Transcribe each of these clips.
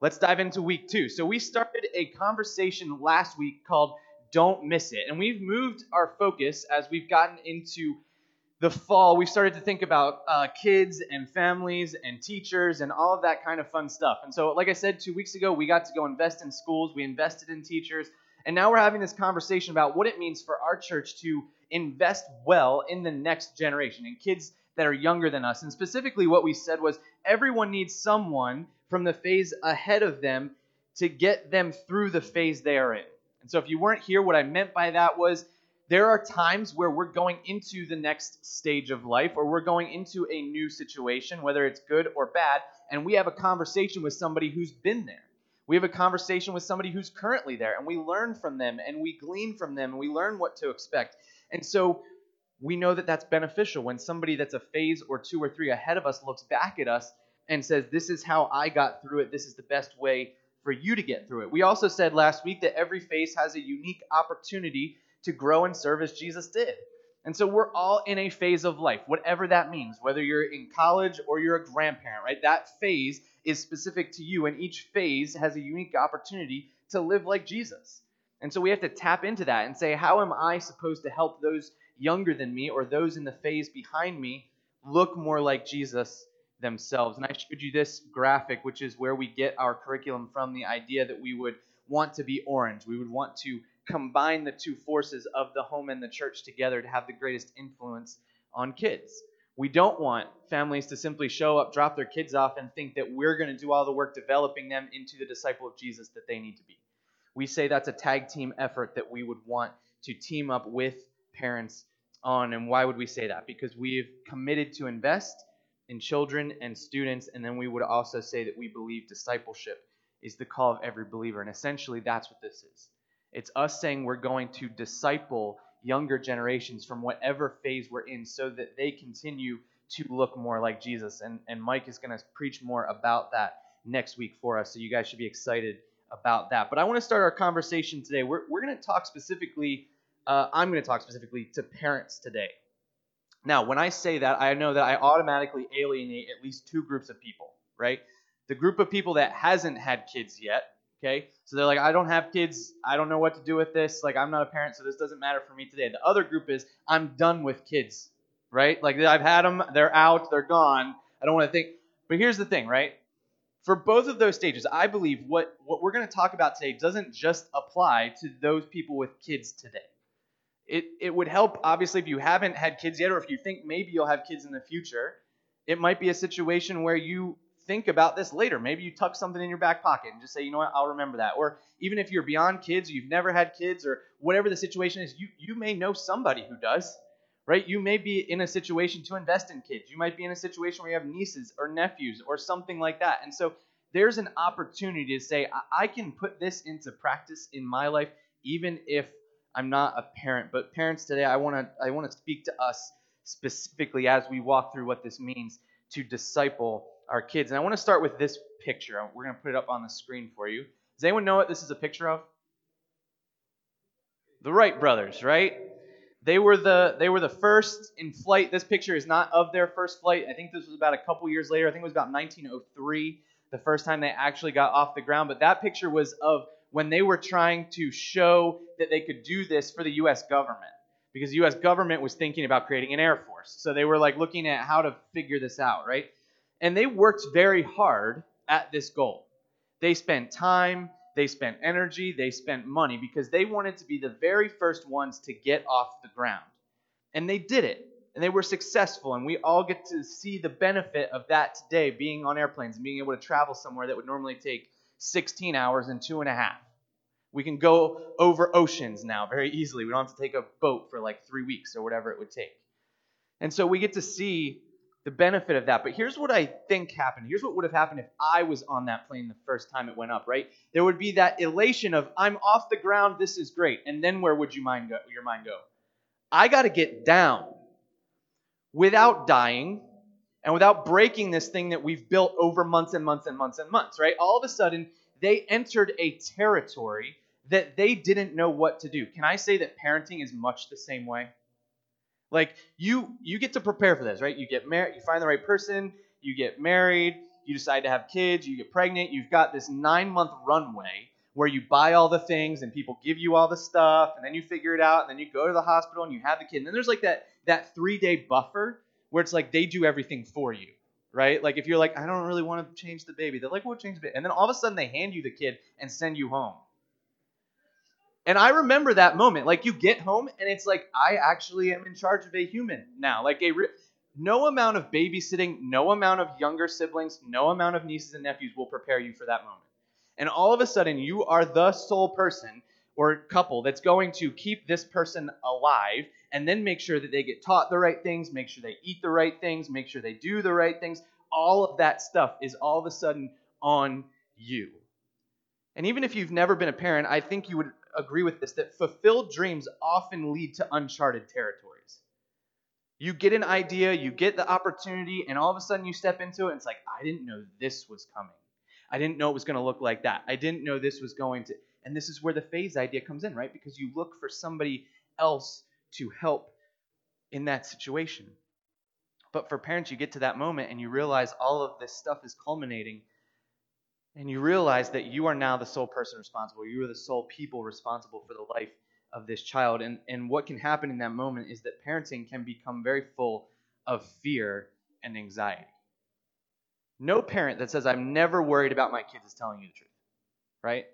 let's dive into week two. So we started a conversation last week called Don't Miss It. And we've moved our focus as we've gotten into the fall. We've started to think about uh, kids and families and teachers and all of that kind of fun stuff. And so, like I said two weeks ago, we got to go invest in schools, we invested in teachers. And now we're having this conversation about what it means for our church to invest well in the next generation, in kids that are younger than us. And specifically, what we said was everyone needs someone from the phase ahead of them to get them through the phase they are in. And so, if you weren't here, what I meant by that was there are times where we're going into the next stage of life or we're going into a new situation, whether it's good or bad, and we have a conversation with somebody who's been there. We have a conversation with somebody who's currently there, and we learn from them and we glean from them and we learn what to expect. And so we know that that's beneficial when somebody that's a phase or two or three ahead of us looks back at us and says, This is how I got through it. This is the best way for you to get through it. We also said last week that every phase has a unique opportunity to grow and serve as Jesus did. And so we're all in a phase of life, whatever that means, whether you're in college or you're a grandparent, right? That phase is specific to you, and each phase has a unique opportunity to live like Jesus. And so we have to tap into that and say, how am I supposed to help those younger than me or those in the phase behind me look more like Jesus themselves? And I showed you this graphic, which is where we get our curriculum from the idea that we would want to be orange. We would want to combine the two forces of the home and the church together to have the greatest influence on kids. We don't want families to simply show up, drop their kids off, and think that we're going to do all the work developing them into the disciple of Jesus that they need to be. We say that's a tag team effort that we would want to team up with parents on. And why would we say that? Because we've committed to invest in children and students, and then we would also say that we believe discipleship is the call of every believer. And essentially, that's what this is. It's us saying we're going to disciple younger generations from whatever phase we're in so that they continue to look more like Jesus. And, and Mike is going to preach more about that next week for us. So you guys should be excited about that. But I want to start our conversation today. We're, we're going to talk specifically, uh, I'm going to talk specifically to parents today. Now, when I say that, I know that I automatically alienate at least two groups of people, right? The group of people that hasn't had kids yet, Okay? So they're like, I don't have kids. I don't know what to do with this. Like, I'm not a parent, so this doesn't matter for me today. The other group is, I'm done with kids, right? Like, I've had them, they're out, they're gone. I don't want to think. But here's the thing, right? For both of those stages, I believe what, what we're going to talk about today doesn't just apply to those people with kids today. It, it would help, obviously, if you haven't had kids yet, or if you think maybe you'll have kids in the future. It might be a situation where you think about this later. Maybe you tuck something in your back pocket and just say, you know what, I'll remember that. Or even if you're beyond kids, you've never had kids, or whatever the situation is, you, you may know somebody who does, right? You may be in a situation to invest in kids. You might be in a situation where you have nieces or nephews or something like that. And so there's an opportunity to say, I, I can put this into practice in my life, even if I'm not a parent. But parents today, I want to I want to speak to us specifically as we walk through what this means to disciple our kids. And I want to start with this picture. We're going to put it up on the screen for you. Does anyone know what this is a picture of? The Wright brothers, right? They were the they were the first in flight. This picture is not of their first flight. I think this was about a couple years later. I think it was about 1903, the first time they actually got off the ground. But that picture was of when they were trying to show that they could do this for the U.S. government because the U.S. government was thinking about creating an air force. So they were like looking at how to figure this out, right? And they worked very hard at this goal. They spent time, they spent energy, they spent money because they wanted to be the very first ones to get off the ground. And they did it. And they were successful. And we all get to see the benefit of that today, being on airplanes and being able to travel somewhere that would normally take 16 hours and two and a half. We can go over oceans now very easily. We don't have to take a boat for like three weeks or whatever it would take. And so we get to see the benefit of that. But here's what I think happened. Here's what would have happened if I was on that plane the first time it went up, right? There would be that elation of I'm off the ground, this is great. And then where would you mind go, your mind go? I got to get down without dying and without breaking this thing that we've built over months and months and months and months, right? All of a sudden, they entered a territory that they didn't know what to do. Can I say that parenting is much the same way? Like you you get to prepare for this, right? You get married, you find the right person, you get married, you decide to have kids, you get pregnant, you've got this nine month runway where you buy all the things and people give you all the stuff and then you figure it out and then you go to the hospital and you have the kid. And then there's like that that three day buffer where it's like they do everything for you, right? Like if you're like, I don't really want to change the baby, they're like, we'll change the baby. And then all of a sudden they hand you the kid and send you home. And I remember that moment. Like you get home and it's like I actually am in charge of a human now. Like a re- no amount of babysitting, no amount of younger siblings, no amount of nieces and nephews will prepare you for that moment. And all of a sudden you are the sole person or couple that's going to keep this person alive and then make sure that they get taught the right things, make sure they eat the right things, make sure they do the right things. All of that stuff is all of a sudden on you. And even if you've never been a parent, I think you would agree with this that fulfilled dreams often lead to uncharted territories. You get an idea, you get the opportunity, and all of a sudden you step into it, and it's like, I didn't know this was coming. I didn't know it was going to look like that. I didn't know this was going to. And this is where the phase idea comes in, right? Because you look for somebody else to help in that situation. But for parents, you get to that moment and you realize all of this stuff is culminating and you realize that you are now the sole person responsible. You are the sole people responsible for the life of this child. And, and what can happen in that moment is that parenting can become very full of fear and anxiety. No parent that says, I'm never worried about my kids is telling you the truth, right?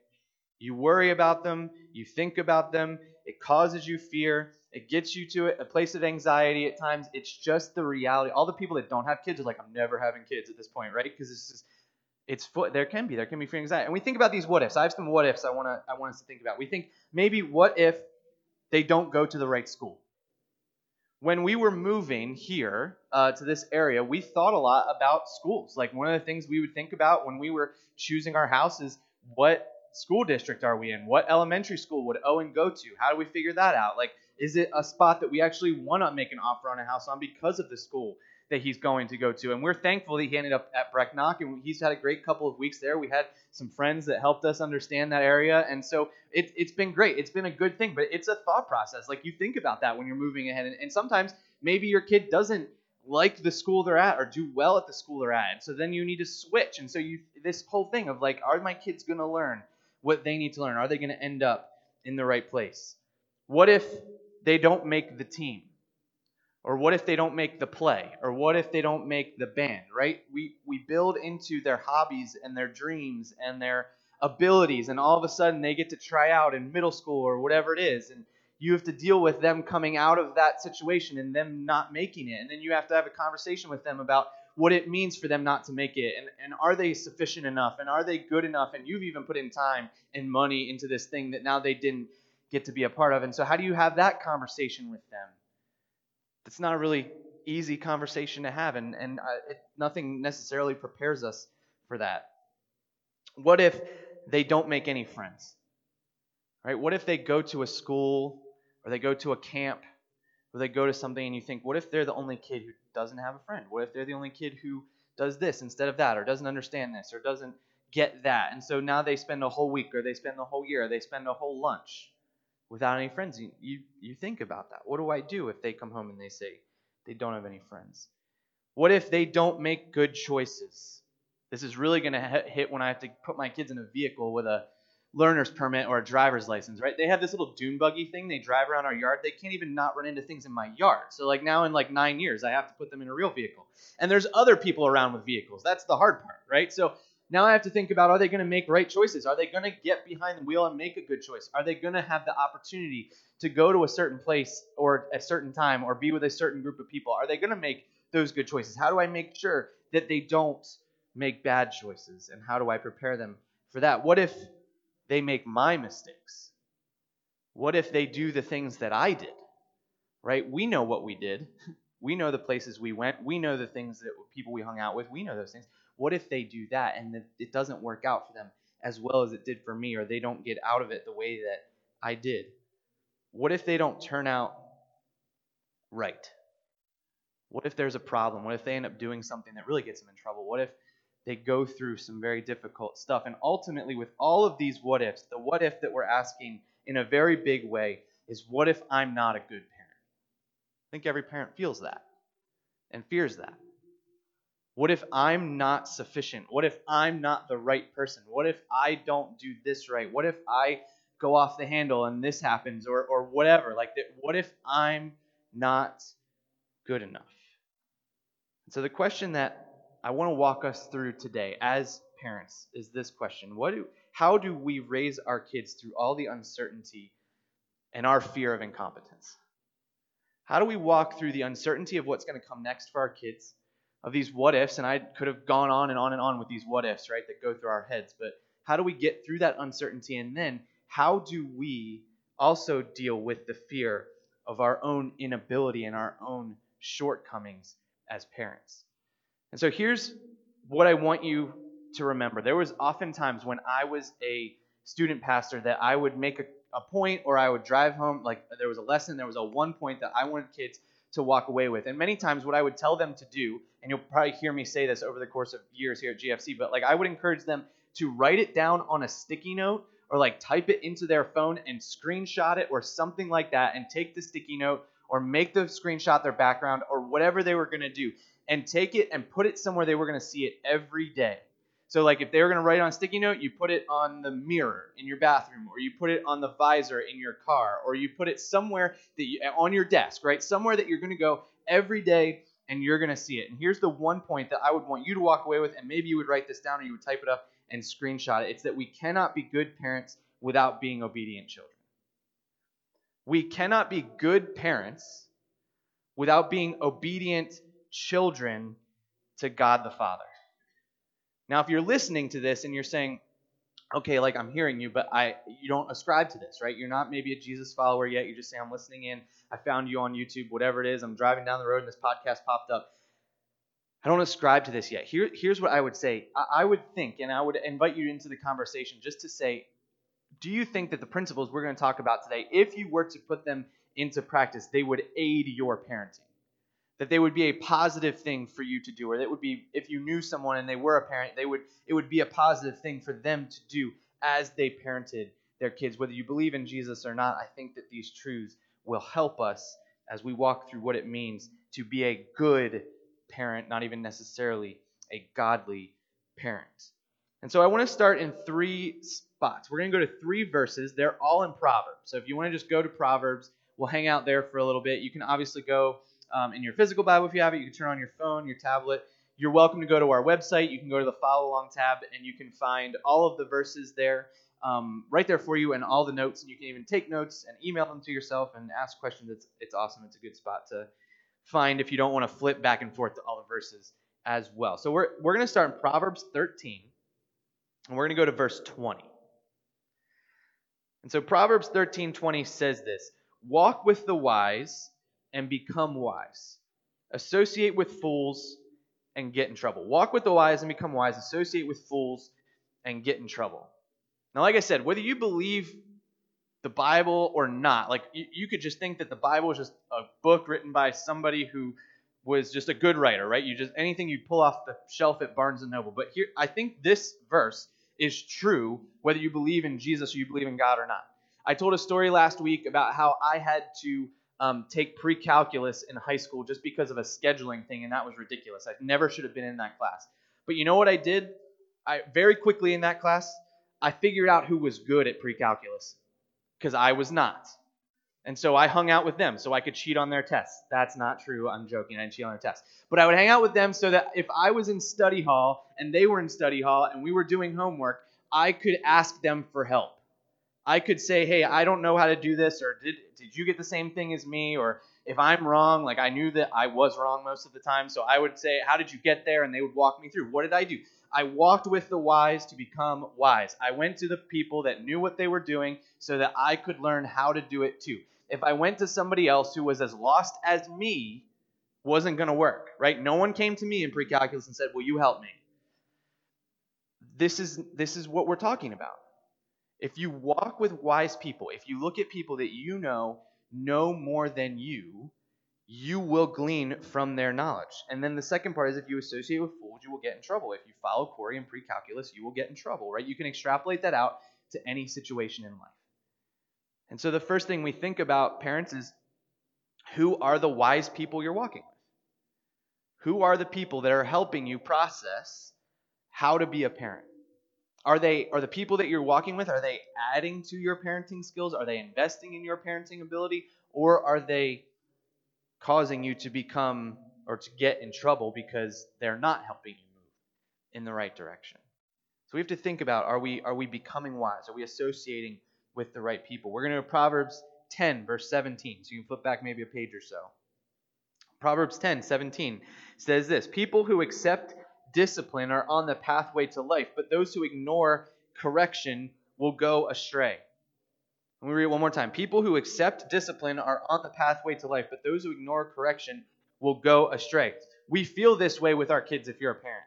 You worry about them, you think about them, it causes you fear, it gets you to it, a place of anxiety at times. It's just the reality. All the people that don't have kids are like, I'm never having kids at this point, right? Because it's just it's there can be there can be free anxiety. And we think about these what ifs. I have some what ifs i want to i want us to think about. We think maybe what if they don't go to the right school? When we were moving here uh, to this area we thought a lot about schools. Like one of the things we would think about when we were choosing our house is what school district are we in? What elementary school would owen go to? How do we figure that out? Like is it a spot that we actually want to make an offer on a house on because of the school that he's going to go to. And we're thankful that he ended up at Brecknock, and he's had a great couple of weeks there. We had some friends that helped us understand that area, and so it, it's been great. It's been a good thing, but it's a thought process. Like you think about that when you're moving ahead, and, and sometimes maybe your kid doesn't like the school they're at or do well at the school they're at, and so then you need to switch. And so you this whole thing of like, are my kids going to learn what they need to learn? Are they going to end up in the right place? What if they don't make the team? Or what if they don't make the play? Or what if they don't make the band, right? We, we build into their hobbies and their dreams and their abilities, and all of a sudden they get to try out in middle school or whatever it is. And you have to deal with them coming out of that situation and them not making it. And then you have to have a conversation with them about what it means for them not to make it. And, and are they sufficient enough? And are they good enough? And you've even put in time and money into this thing that now they didn't get to be a part of. And so, how do you have that conversation with them? It's not a really easy conversation to have, and, and uh, it, nothing necessarily prepares us for that. What if they don't make any friends? Right? What if they go to a school or they go to a camp or they go to something and you think, what if they're the only kid who doesn't have a friend? What if they're the only kid who does this instead of that or doesn't understand this or doesn't get that? And so now they spend a whole week or they spend the whole year or they spend a whole lunch without any friends. You, you, you think about that. What do I do if they come home and they say they don't have any friends? What if they don't make good choices? This is really going to hit when I have to put my kids in a vehicle with a learner's permit or a driver's license, right? They have this little dune buggy thing they drive around our yard. They can't even not run into things in my yard. So like now in like 9 years I have to put them in a real vehicle. And there's other people around with vehicles. That's the hard part, right? So now I have to think about are they going to make right choices? Are they going to get behind the wheel and make a good choice? Are they going to have the opportunity to go to a certain place or a certain time or be with a certain group of people? Are they going to make those good choices? How do I make sure that they don't make bad choices? And how do I prepare them for that? What if they make my mistakes? What if they do the things that I did? Right? We know what we did. We know the places we went. We know the things that people we hung out with. We know those things. What if they do that and it doesn't work out for them as well as it did for me, or they don't get out of it the way that I did? What if they don't turn out right? What if there's a problem? What if they end up doing something that really gets them in trouble? What if they go through some very difficult stuff? And ultimately, with all of these what ifs, the what if that we're asking in a very big way is what if I'm not a good parent? I think every parent feels that and fears that. What if I'm not sufficient? What if I'm not the right person? What if I don't do this right? What if I go off the handle and this happens or or whatever? Like what if I'm not good enough? So the question that I want to walk us through today as parents is this question. What do how do we raise our kids through all the uncertainty and our fear of incompetence? How do we walk through the uncertainty of what's going to come next for our kids, of these what ifs? And I could have gone on and on and on with these what ifs, right, that go through our heads. But how do we get through that uncertainty? And then how do we also deal with the fear of our own inability and our own shortcomings as parents? And so here's what I want you to remember. There was oftentimes when I was a student pastor that I would make a a point or I would drive home, like there was a lesson, there was a one point that I wanted kids to walk away with. And many times what I would tell them to do, and you'll probably hear me say this over the course of years here at GFC, but like I would encourage them to write it down on a sticky note or like type it into their phone and screenshot it or something like that and take the sticky note or make the screenshot their background or whatever they were going to do and take it and put it somewhere they were going to see it every day. So like if they were going to write it on a sticky note, you put it on the mirror in your bathroom, or you put it on the visor in your car, or you put it somewhere that you, on your desk, right? Somewhere that you're going to go every day and you're going to see it. And here's the one point that I would want you to walk away with, and maybe you would write this down or you would type it up and screenshot it. It's that we cannot be good parents without being obedient children. We cannot be good parents without being obedient children to God the Father. Now, if you're listening to this and you're saying, okay, like I'm hearing you, but I you don't ascribe to this, right? You're not maybe a Jesus follower yet. You just say, I'm listening in. I found you on YouTube, whatever it is. I'm driving down the road and this podcast popped up. I don't ascribe to this yet. Here, here's what I would say. I, I would think, and I would invite you into the conversation just to say, do you think that the principles we're going to talk about today, if you were to put them into practice, they would aid your parenting? That they would be a positive thing for you to do or that would be if you knew someone and they were a parent they would it would be a positive thing for them to do as they parented their kids. Whether you believe in Jesus or not i think that these truths will help us as we walk through what it means to be a good parent not even necessarily a godly parent. And so i want to start in three spots. We're going to go to three verses. They're all in proverbs. So if you want to just go to proverbs we'll hang out there for a little bit. You can obviously go um, in your physical Bible if you have it. You can turn on your phone, your tablet. You're welcome to go to our website. You can go to the follow along tab and you can find all of the verses there um, right there for you and all the notes. And you can even take notes and email them to yourself and ask questions. It's, it's awesome. It's a good spot to find if you don't want to flip back and forth to all the verses as well. So we're, we're going to start in Proverbs 13 and we're going to go to verse 20. And so Proverbs 13:20 says this, "Walk with the wise and become wise. Associate with fools and get in trouble. Walk with the wise and become wise. Associate with fools and get in trouble. Now, like I said, whether you believe the Bible or not, like you, you could just think that the Bible is just a book written by somebody who was just a good writer, right? You just anything you pull off the shelf at Barnes and Noble. But here, I think this verse is true whether you believe in Jesus or you believe in God or not. I told a story last week about how I had to um, take pre-calculus in high school just because of a scheduling thing, and that was ridiculous. I never should have been in that class. But you know what I did? I very quickly in that class, I figured out who was good at pre-calculus because I was not. And so I hung out with them so I could cheat on their tests. That's not true. I'm joking. I didn't cheat on their tests. But I would hang out with them so that if I was in study hall and they were in study hall and we were doing homework, I could ask them for help. I could say, hey, I don't know how to do this, or did, did you get the same thing as me? Or if I'm wrong, like I knew that I was wrong most of the time, so I would say, how did you get there? And they would walk me through. What did I do? I walked with the wise to become wise. I went to the people that knew what they were doing so that I could learn how to do it too. If I went to somebody else who was as lost as me, wasn't going to work, right? No one came to me in pre-calculus and said, "Will you help me?" This is this is what we're talking about. If you walk with wise people, if you look at people that you know know more than you, you will glean from their knowledge. And then the second part is if you associate with fools, you will get in trouble. If you follow Corey in pre-calculus, you will get in trouble, right? You can extrapolate that out to any situation in life. And so the first thing we think about parents is who are the wise people you're walking with? Who are the people that are helping you process how to be a parent? Are they are the people that you're walking with are they adding to your parenting skills? Are they investing in your parenting ability or are they causing you to become or to get in trouble because they're not helping you move in the right direction? So we have to think about are we are we becoming wise? Are we associating with the right people? We're going to Proverbs 10 verse 17. So you can flip back maybe a page or so. Proverbs 10, 17 says this People who accept discipline are on the pathway to life, but those who ignore correction will go astray. Let me read it one more time. People who accept discipline are on the pathway to life, but those who ignore correction will go astray. We feel this way with our kids if you're a parent.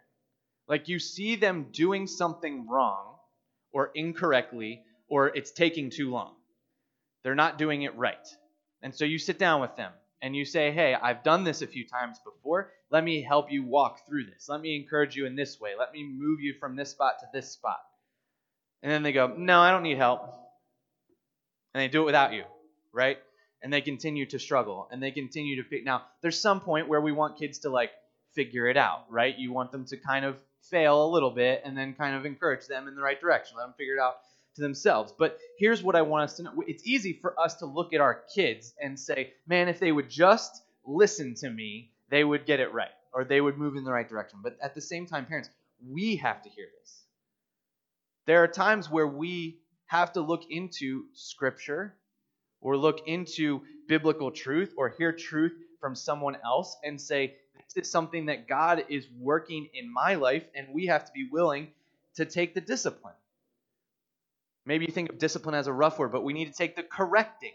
Like you see them doing something wrong or incorrectly, or it's taking too long. They're not doing it right. And so you sit down with them and you say, Hey, I've done this a few times before. Let me help you walk through this. Let me encourage you in this way. Let me move you from this spot to this spot. And then they go, No, I don't need help. And they do it without you, right? And they continue to struggle and they continue to. Now, there's some point where we want kids to like figure it out, right? You want them to kind of fail a little bit and then kind of encourage them in the right direction. Let them figure it out to themselves. But here's what I want us to know it's easy for us to look at our kids and say, man, if they would just listen to me, they would get it right or they would move in the right direction. But at the same time, parents, we have to hear this. There are times where we have to look into scripture or look into biblical truth or hear truth from someone else and say, this is something that God is working in my life, and we have to be willing to take the discipline. Maybe you think of discipline as a rough word, but we need to take the correcting,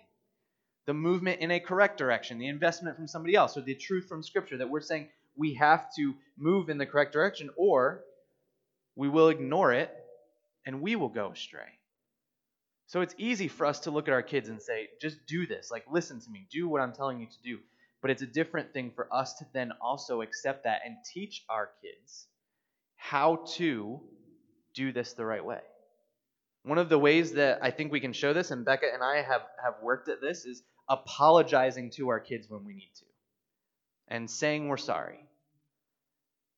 the movement in a correct direction, the investment from somebody else, or the truth from Scripture that we're saying we have to move in the correct direction, or we will ignore it and we will go astray. So it's easy for us to look at our kids and say, just do this. Like, listen to me. Do what I'm telling you to do. But it's a different thing for us to then also accept that and teach our kids how to do this the right way. One of the ways that I think we can show this, and Becca and I have, have worked at this, is apologizing to our kids when we need to and saying we're sorry.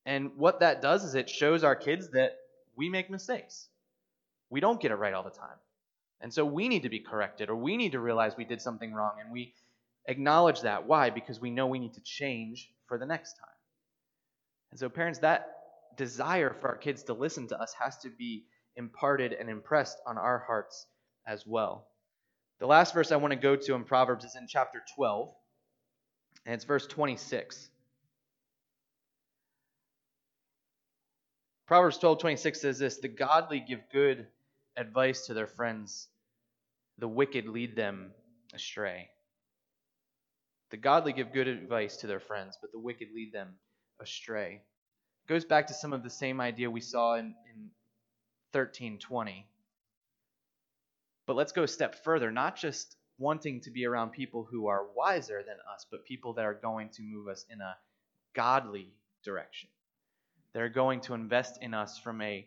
And what that does is it shows our kids that we make mistakes. We don't get it right all the time. And so we need to be corrected or we need to realize we did something wrong and we acknowledge that. Why? Because we know we need to change for the next time. And so, parents, that desire for our kids to listen to us has to be imparted and impressed on our hearts as well. The last verse I want to go to in Proverbs is in chapter 12, and it's verse 26. Proverbs 12, 26 says this The godly give good advice to their friends, the wicked lead them astray. The godly give good advice to their friends, but the wicked lead them astray. It goes back to some of the same idea we saw in, in 13:20. But let's go a step further, not just wanting to be around people who are wiser than us, but people that are going to move us in a godly direction. They're going to invest in us from a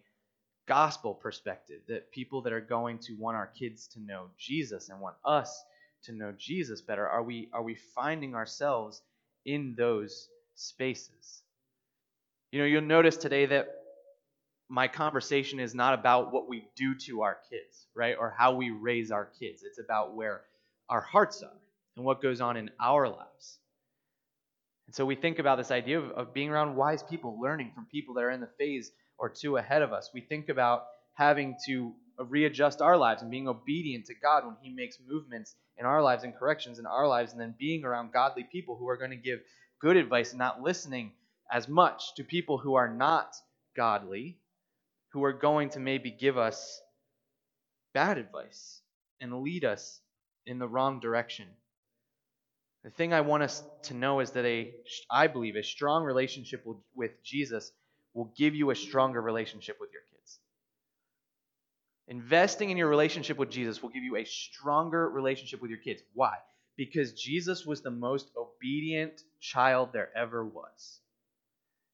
gospel perspective, that people that are going to want our kids to know Jesus and want us to know Jesus better, are we are we finding ourselves in those spaces? You know, you'll notice today that my conversation is not about what we do to our kids, right? Or how we raise our kids. It's about where our hearts are and what goes on in our lives. And so we think about this idea of, of being around wise people, learning from people that are in the phase or two ahead of us. We think about having to readjust our lives and being obedient to God when He makes movements in our lives and corrections in our lives, and then being around godly people who are going to give good advice and not listening as much to people who are not godly who are going to maybe give us bad advice and lead us in the wrong direction. The thing I want us to know is that a, I believe, a strong relationship with Jesus will give you a stronger relationship with your kids. Investing in your relationship with Jesus will give you a stronger relationship with your kids. Why? Because Jesus was the most obedient child there ever was.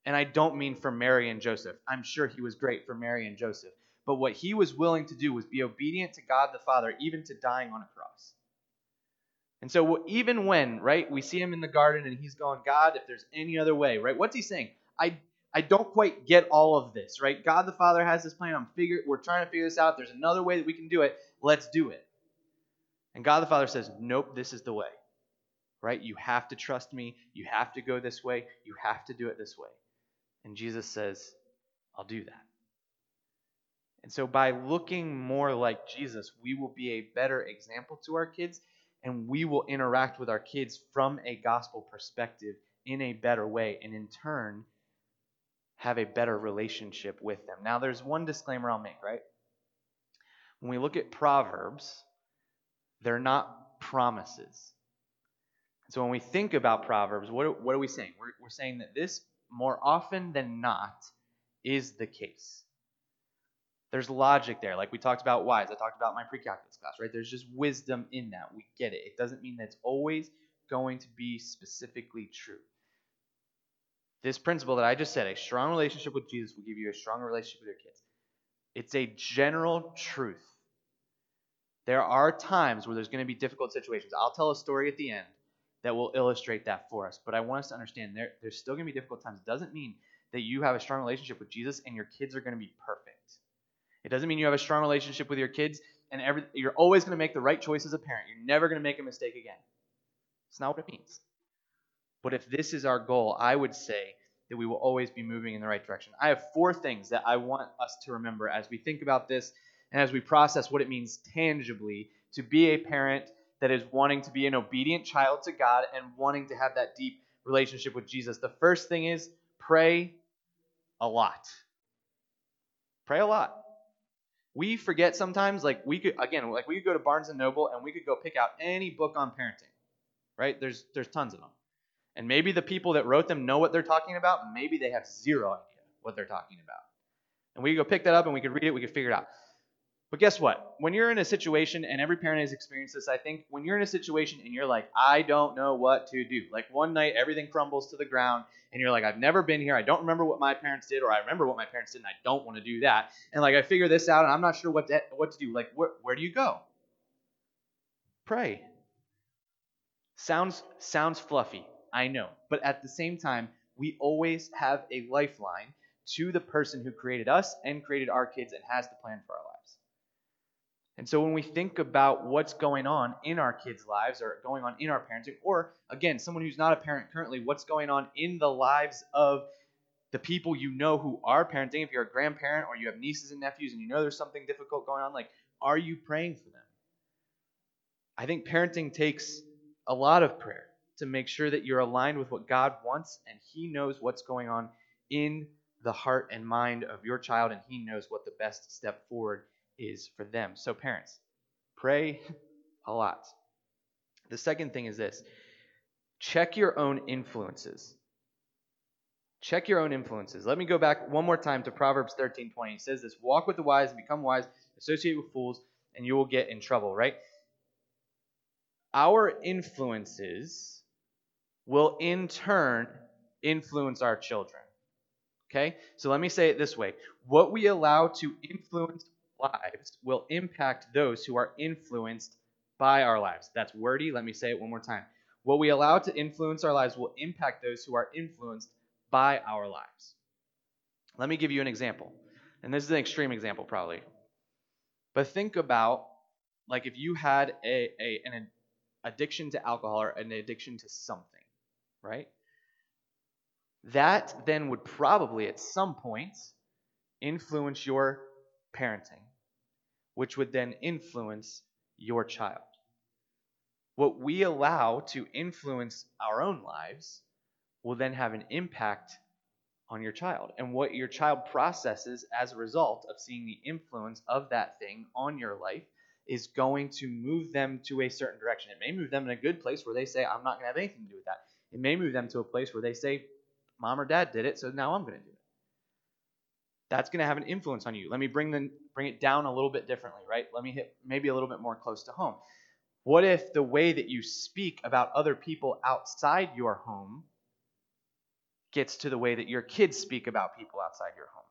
And I don't mean for Mary and Joseph. I'm sure he was great for Mary and Joseph. But what he was willing to do was be obedient to God the Father, even to dying on a cross. And so even when, right, we see him in the garden and he's going, God, if there's any other way, right? What's he saying? I I don't quite get all of this, right? God the Father has this plan. I'm figure we're trying to figure this out. There's another way that we can do it. Let's do it. And God the Father says, Nope, this is the way. Right? You have to trust me. You have to go this way. You have to do it this way. And Jesus says, I'll do that. And so by looking more like Jesus, we will be a better example to our kids and we will interact with our kids from a gospel perspective in a better way, and in turn, have a better relationship with them. Now, there's one disclaimer I'll make, right? When we look at Proverbs, they're not promises. So when we think about Proverbs, what, what are we saying? We're, we're saying that this, more often than not, is the case. There's logic there. Like we talked about wise. I talked about my pre-calculus class, right? There's just wisdom in that. We get it. It doesn't mean that it's always going to be specifically true. This principle that I just said, a strong relationship with Jesus will give you a stronger relationship with your kids. It's a general truth. There are times where there's going to be difficult situations. I'll tell a story at the end that will illustrate that for us. But I want us to understand there, there's still going to be difficult times. It doesn't mean that you have a strong relationship with Jesus and your kids are going to be perfect. It doesn't mean you have a strong relationship with your kids and every, you're always going to make the right choice as a parent. You're never going to make a mistake again. It's not what it means. But if this is our goal, I would say that we will always be moving in the right direction. I have four things that I want us to remember as we think about this and as we process what it means tangibly to be a parent that is wanting to be an obedient child to God and wanting to have that deep relationship with Jesus. The first thing is pray a lot. Pray a lot. We forget sometimes like we could again like we could go to barnes and noble and we could go pick out any book on parenting right? There's there's tons of them. And maybe the people that wrote them know what they're talking about. Maybe they have zero idea what they're talking about. And we could go pick that up and we could read it we could figure it out but guess what? When you're in a situation, and every parent has experienced this, I think, when you're in a situation and you're like, I don't know what to do. Like one night, everything crumbles to the ground, and you're like, I've never been here. I don't remember what my parents did, or I remember what my parents did, and I don't want to do that. And like, I figure this out, and I'm not sure what to, what to do. Like, where, where do you go? Pray. Sounds sounds fluffy, I know, but at the same time, we always have a lifeline to the person who created us and created our kids and has the plan for our lives. And so when we think about what's going on in our kids' lives or going on in our parenting, or again, someone who's not a parent currently, what's going on in the lives of the people you know who are parenting, if you're a grandparent or you have nieces and nephews and you know there's something difficult going on, like, are you praying for them? I think parenting takes a lot of prayer to make sure that you're aligned with what God wants and He knows what's going on in the heart and mind of your child and He knows what the best step forward is for them. So, parents, pray a lot. The second thing is this check your own influences. Check your own influences. Let me go back one more time to Proverbs 13 20. It says this Walk with the wise and become wise, associate with fools, and you will get in trouble, right? Our influences will in turn influence our children. Okay? So let me say it this way what we allow to influence lives will impact those who are influenced by our lives. That's wordy. Let me say it one more time. What we allow to influence our lives will impact those who are influenced by our lives. Let me give you an example. And this is an extreme example, probably. But think about like if you had a, a an addiction to alcohol or an addiction to something, right? That then would probably at some point influence your parenting which would then influence your child. What we allow to influence our own lives will then have an impact on your child. And what your child processes as a result of seeing the influence of that thing on your life is going to move them to a certain direction. It may move them in a good place where they say, I'm not going to have anything to do with that. It may move them to a place where they say, Mom or Dad did it, so now I'm going to do it that's going to have an influence on you. Let me bring the bring it down a little bit differently, right? Let me hit maybe a little bit more close to home. What if the way that you speak about other people outside your home gets to the way that your kids speak about people outside your home?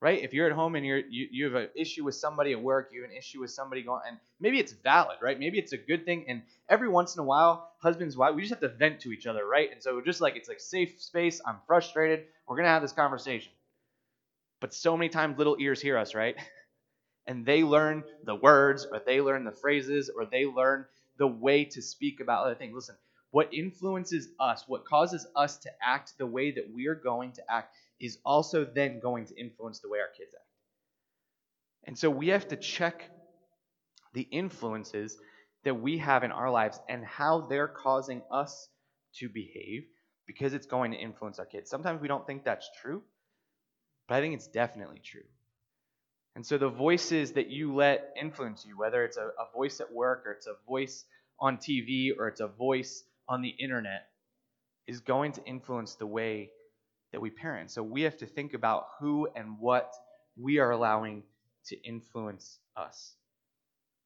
right? If you're at home and you're you, you have an issue with somebody at work, you have an issue with somebody going, and maybe it's valid, right? Maybe it's a good thing, and every once in a while, husbands, wives, we just have to vent to each other, right? And so just like it's like safe space. I'm frustrated. We're gonna have this conversation. But so many times, little ears hear us, right? And they learn the words, or they learn the phrases, or they learn the way to speak about other things. Listen, what influences us, what causes us to act the way that we're going to act, is also then going to influence the way our kids act. And so we have to check the influences that we have in our lives and how they're causing us to behave because it's going to influence our kids. Sometimes we don't think that's true, but I think it's definitely true. And so the voices that you let influence you, whether it's a, a voice at work or it's a voice on TV or it's a voice on the internet, is going to influence the way that we parent. So we have to think about who and what we are allowing to influence us.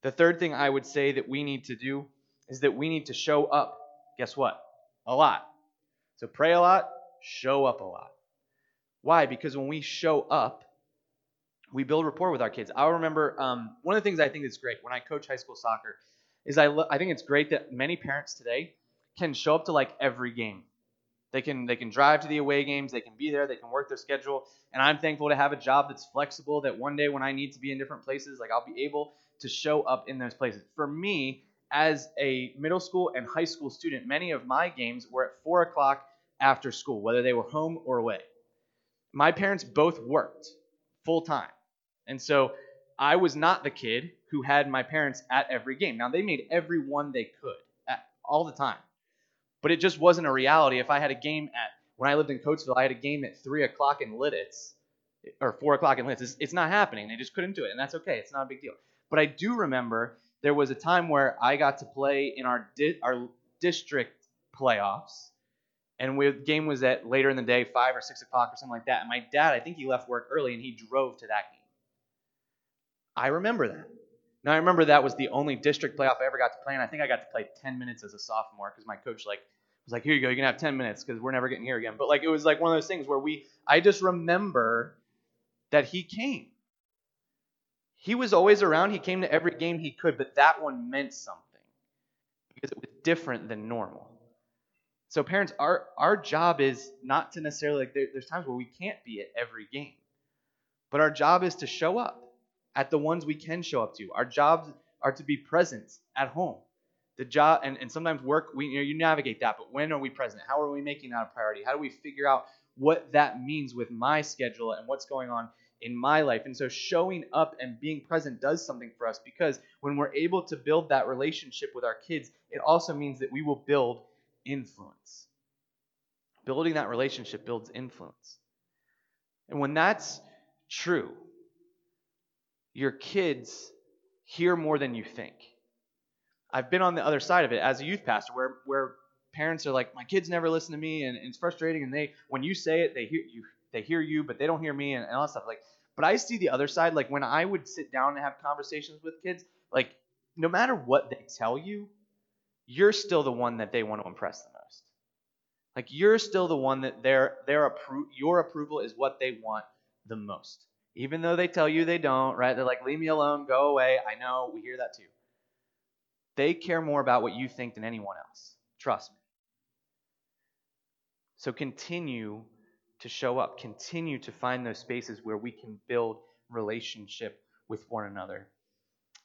The third thing I would say that we need to do is that we need to show up. Guess what? A lot. So pray a lot, show up a lot. Why? Because when we show up, we build rapport with our kids. I remember um, one of the things I think is great when I coach high school soccer is I, lo- I think it's great that many parents today can show up to like every game. They can they can drive to the away games, they can be there, they can work their schedule, and I'm thankful to have a job that's flexible that one day when I need to be in different places, like I'll be able to show up in those places. For me, as a middle school and high school student, many of my games were at four o'clock after school, whether they were home or away. My parents both worked full time. And so I was not the kid who had my parents at every game. Now, they made every one they could at, all the time. But it just wasn't a reality. If I had a game at, when I lived in Coatesville, I had a game at 3 o'clock in Lititz, or 4 o'clock in Lititz. It's, it's not happening. They just couldn't do it. And that's okay. It's not a big deal. But I do remember there was a time where I got to play in our, di- our district playoffs. And the game was at later in the day, 5 or 6 o'clock or something like that. And my dad, I think he left work early and he drove to that game. I remember that. Now I remember that was the only district playoff I ever got to play, and I think I got to play 10 minutes as a sophomore because my coach like was like, "Here you go, you can have 10 minutes because we're never getting here again." But like it was like one of those things where we, I just remember that he came. He was always around. He came to every game he could, but that one meant something because it was different than normal. So parents, our our job is not to necessarily like there, there's times where we can't be at every game, but our job is to show up at the ones we can show up to. Our jobs are to be present at home. The job and, and sometimes work we you, know, you navigate that, but when are we present? How are we making that a priority? How do we figure out what that means with my schedule and what's going on in my life? And so showing up and being present does something for us because when we're able to build that relationship with our kids, it also means that we will build influence. Building that relationship builds influence. And when that's true, your kids hear more than you think. I've been on the other side of it as a youth pastor where, where parents are like, my kids never listen to me and, and it's frustrating and they when you say it, they hear you they hear you, but they don't hear me and, and all that stuff. Like but I see the other side, like when I would sit down and have conversations with kids, like no matter what they tell you, you're still the one that they want to impress the most. Like you're still the one that their their appro- your approval is what they want the most even though they tell you they don't, right? They're like, leave me alone, go away. I know, we hear that too. They care more about what you think than anyone else. Trust me. So continue to show up, continue to find those spaces where we can build relationship with one another.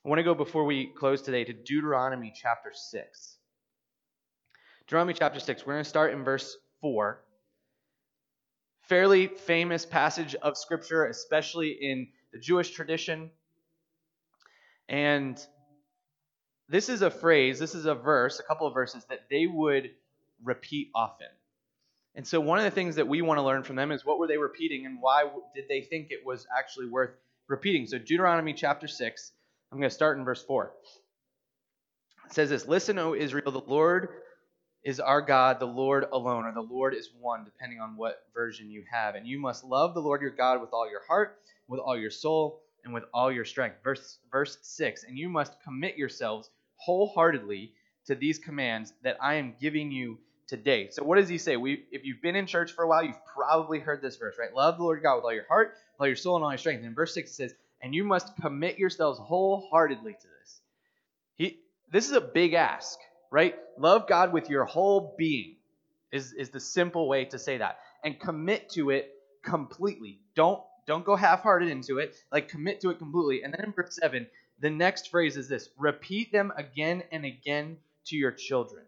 I want to go before we close today to Deuteronomy chapter 6. Deuteronomy chapter 6, we're going to start in verse 4 fairly famous passage of Scripture, especially in the Jewish tradition. And this is a phrase, this is a verse, a couple of verses that they would repeat often. And so, one of the things that we want to learn from them is what were they repeating and why did they think it was actually worth repeating? So, Deuteronomy chapter 6, I'm going to start in verse 4. It says this Listen, O Israel, the Lord is our God, the Lord alone, or the Lord is one, depending on what version you have. And you must love the Lord your God with all your heart, with all your soul, and with all your strength. Verse, verse 6 And you must commit yourselves wholeheartedly to these commands that I am giving you today. So what does he say? We, if you've been in church for a while, you've probably heard this verse, right? Love the Lord God with all your heart, with all your soul, and all your strength. And in verse 6 it says, and you must commit yourselves wholeheartedly to this. He, this is a big ask, right? Love God with your whole being is, is the simple way to say that. And commit to it completely. Don't don't go half-hearted into it. Like commit to it completely. And then in verse 7, the next phrase is this repeat them again and again to your children.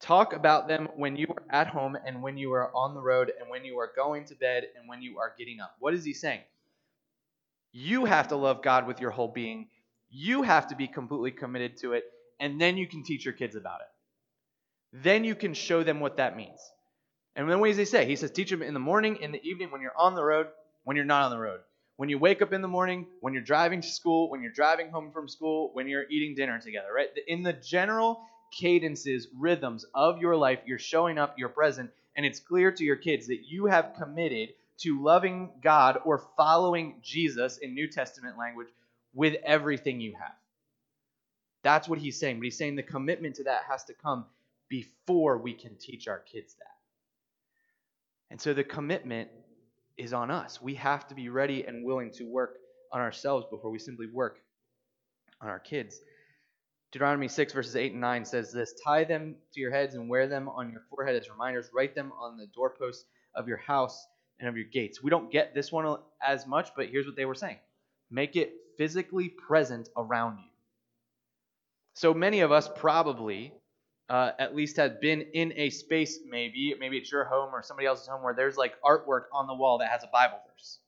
Talk about them when you are at home and when you are on the road and when you are going to bed and when you are getting up. What is he saying? You have to love God with your whole being. You have to be completely committed to it, and then you can teach your kids about it. Then you can show them what that means. And then what does he say? He says, teach them in the morning, in the evening, when you're on the road, when you're not on the road. When you wake up in the morning, when you're driving to school, when you're driving home from school, when you're eating dinner together, right? In the general cadences, rhythms of your life, you're showing up, you're present, and it's clear to your kids that you have committed to loving God or following Jesus in New Testament language with everything you have. That's what he's saying. But he's saying the commitment to that has to come before we can teach our kids that. And so the commitment is on us. We have to be ready and willing to work on ourselves before we simply work on our kids. Deuteronomy 6, verses 8 and 9 says this Tie them to your heads and wear them on your forehead as reminders. Write them on the doorposts of your house and of your gates. We don't get this one as much, but here's what they were saying make it physically present around you. So many of us probably uh, at least have been in a space, maybe, maybe it's your home or somebody else's home, where there's like artwork on the wall that has a Bible verse.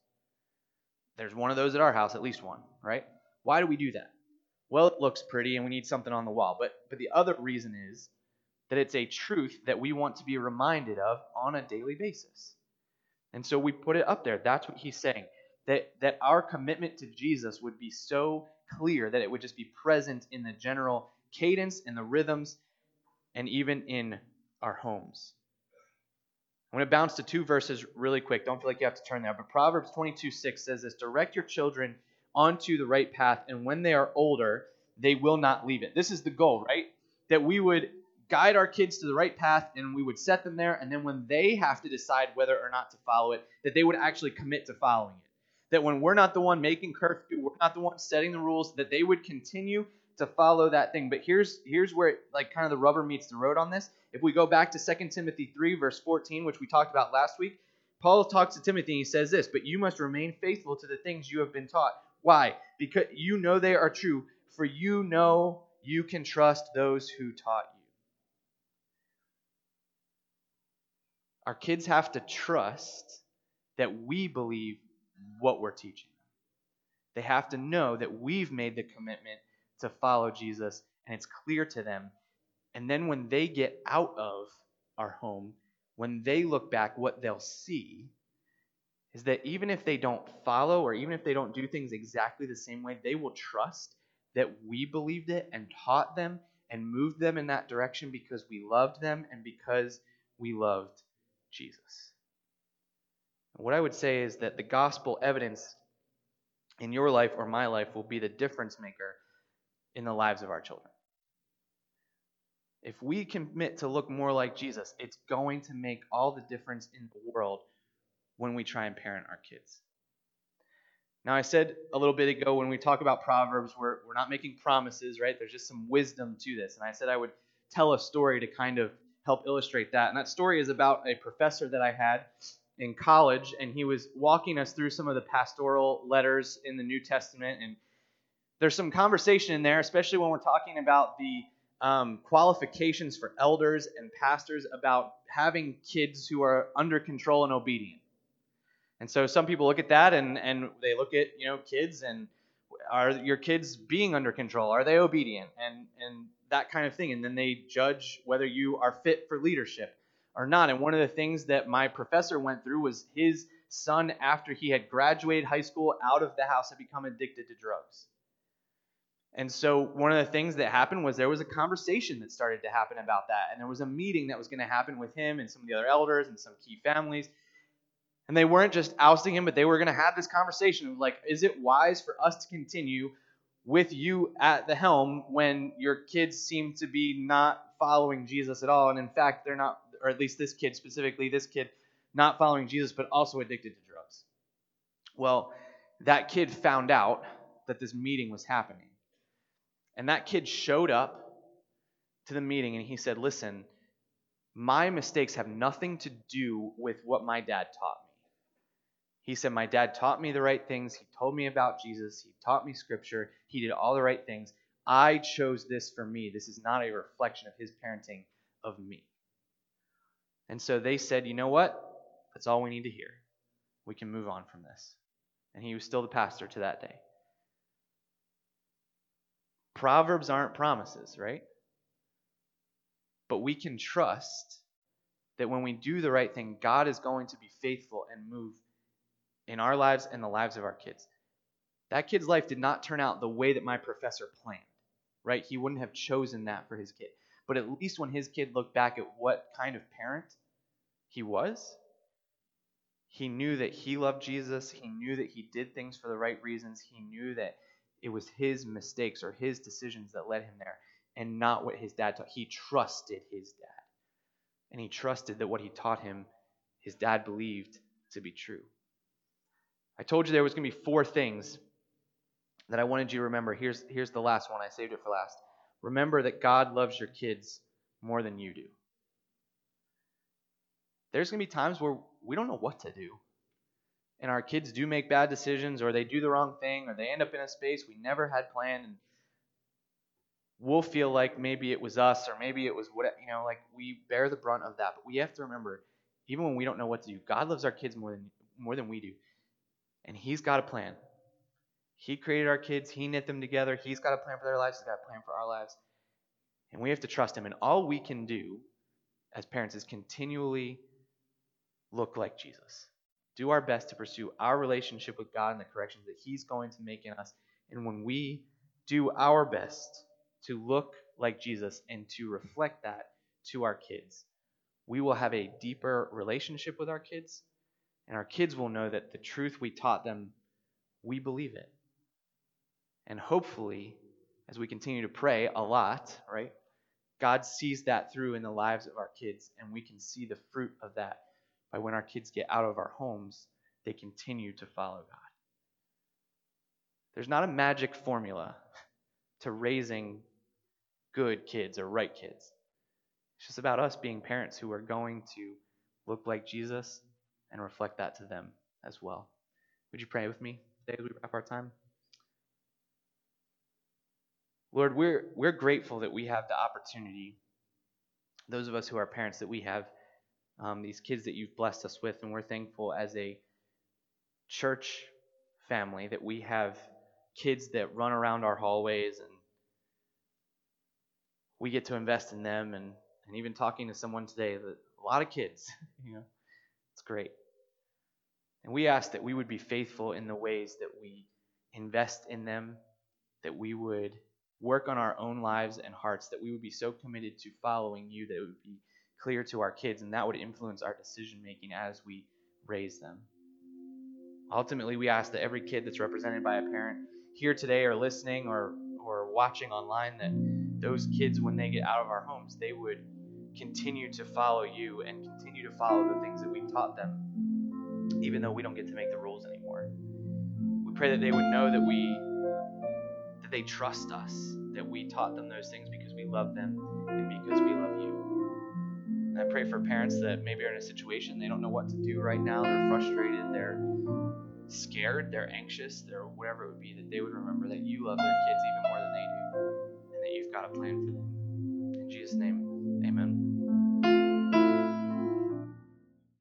There's one of those at our house, at least one, right? Why do we do that? Well, it looks pretty and we need something on the wall. But but the other reason is that it's a truth that we want to be reminded of on a daily basis. And so we put it up there. That's what he's saying. That, that our commitment to Jesus would be so clear that it would just be present in the general cadence and the rhythms and even in our homes. I'm going to bounce to two verses really quick. Don't feel like you have to turn there. But Proverbs 22 6 says this Direct your children onto the right path, and when they are older, they will not leave it. This is the goal, right? That we would guide our kids to the right path and we would set them there and then when they have to decide whether or not to follow it that they would actually commit to following it that when we're not the one making curfew we're not the one setting the rules that they would continue to follow that thing. But here's here's where it, like kind of the rubber meets the road on this. If we go back to 2 timothy 3 verse 14 which we talked about last week paul talks to timothy and he says this but you must remain faithful to the things you have been taught. Why? Because you know they are true for you know you can trust those who taught you. Our kids have to trust that we believe what we're teaching them. They have to know that we've made the commitment to follow Jesus and it's clear to them. And then when they get out of our home, when they look back, what they'll see is that even if they don't follow or even if they don't do things exactly the same way, they will trust that we believed it and taught them and moved them in that direction because we loved them and because we loved Jesus. What I would say is that the gospel evidence in your life or my life will be the difference maker in the lives of our children. If we commit to look more like Jesus, it's going to make all the difference in the world when we try and parent our kids. Now, I said a little bit ago when we talk about Proverbs, we're, we're not making promises, right? There's just some wisdom to this. And I said I would tell a story to kind of help illustrate that. And that story is about a professor that I had in college, and he was walking us through some of the pastoral letters in the New Testament. And there's some conversation in there, especially when we're talking about the um, qualifications for elders and pastors about having kids who are under control and obedient. And so some people look at that and, and they look at you know kids and are your kids being under control? Are they obedient? And and that kind of thing. And then they judge whether you are fit for leadership or not. And one of the things that my professor went through was his son, after he had graduated high school out of the house, had become addicted to drugs. And so one of the things that happened was there was a conversation that started to happen about that. And there was a meeting that was going to happen with him and some of the other elders and some key families. And they weren't just ousting him, but they were going to have this conversation of like, is it wise for us to continue with you at the helm when your kids seem to be not following Jesus at all. And in fact, they're not or at least this kid specifically, this kid not following Jesus, but also addicted to drugs. Well, that kid found out that this meeting was happening. And that kid showed up to the meeting and he said, Listen, my mistakes have nothing to do with what my dad taught me. He said, My dad taught me the right things. He told me about Jesus. He taught me scripture. He did all the right things. I chose this for me. This is not a reflection of his parenting of me. And so they said, You know what? That's all we need to hear. We can move on from this. And he was still the pastor to that day. Proverbs aren't promises, right? But we can trust that when we do the right thing, God is going to be faithful and move in our lives and the lives of our kids. That kid's life did not turn out the way that my professor planned, right? He wouldn't have chosen that for his kid. But at least when his kid looked back at what kind of parent he was, he knew that he loved Jesus. He knew that he did things for the right reasons. He knew that it was his mistakes or his decisions that led him there and not what his dad taught. He trusted his dad. And he trusted that what he taught him, his dad believed to be true. I told you there was going to be four things that I wanted you to remember. Here's, here's the last one. I saved it for last. Remember that God loves your kids more than you do. There's going to be times where we don't know what to do. And our kids do make bad decisions or they do the wrong thing or they end up in a space we never had planned and we'll feel like maybe it was us or maybe it was what you know like we bear the brunt of that. But we have to remember even when we don't know what to do god loves our kids more than more than we do. And he's got a plan he created our kids he knit them together he's got a plan for their lives he's got a plan for our lives and we have to trust him and all we can do as parents is continually look like jesus do our best to pursue our relationship with God and the corrections that He's going to make in us. And when we do our best to look like Jesus and to reflect that to our kids, we will have a deeper relationship with our kids. And our kids will know that the truth we taught them, we believe it. And hopefully, as we continue to pray a lot, right? God sees that through in the lives of our kids, and we can see the fruit of that by when our kids get out of our homes, they continue to follow God. There's not a magic formula to raising good kids or right kids. It's just about us being parents who are going to look like Jesus and reflect that to them as well. Would you pray with me today as we wrap our time? Lord, we're, we're grateful that we have the opportunity, those of us who are parents, that we have um, these kids that you've blessed us with, and we're thankful as a church family that we have kids that run around our hallways and we get to invest in them and, and even talking to someone today that a lot of kids you know it's great. And we ask that we would be faithful in the ways that we invest in them that we would work on our own lives and hearts that we would be so committed to following you that it would be clear to our kids, and that would influence our decision making as we raise them. Ultimately, we ask that every kid that's represented by a parent here today or listening or, or watching online, that those kids, when they get out of our homes, they would continue to follow you and continue to follow the things that we've taught them, even though we don't get to make the rules anymore. We pray that they would know that we they trust us, that we taught them those things because we love them and because we love you. And I pray for parents that maybe are in a situation they don't know what to do right now. They're frustrated, they're scared, they're anxious, they're whatever it would be, that they would remember that you love their kids even more than they do and that you've got a plan for them. In Jesus' name, amen.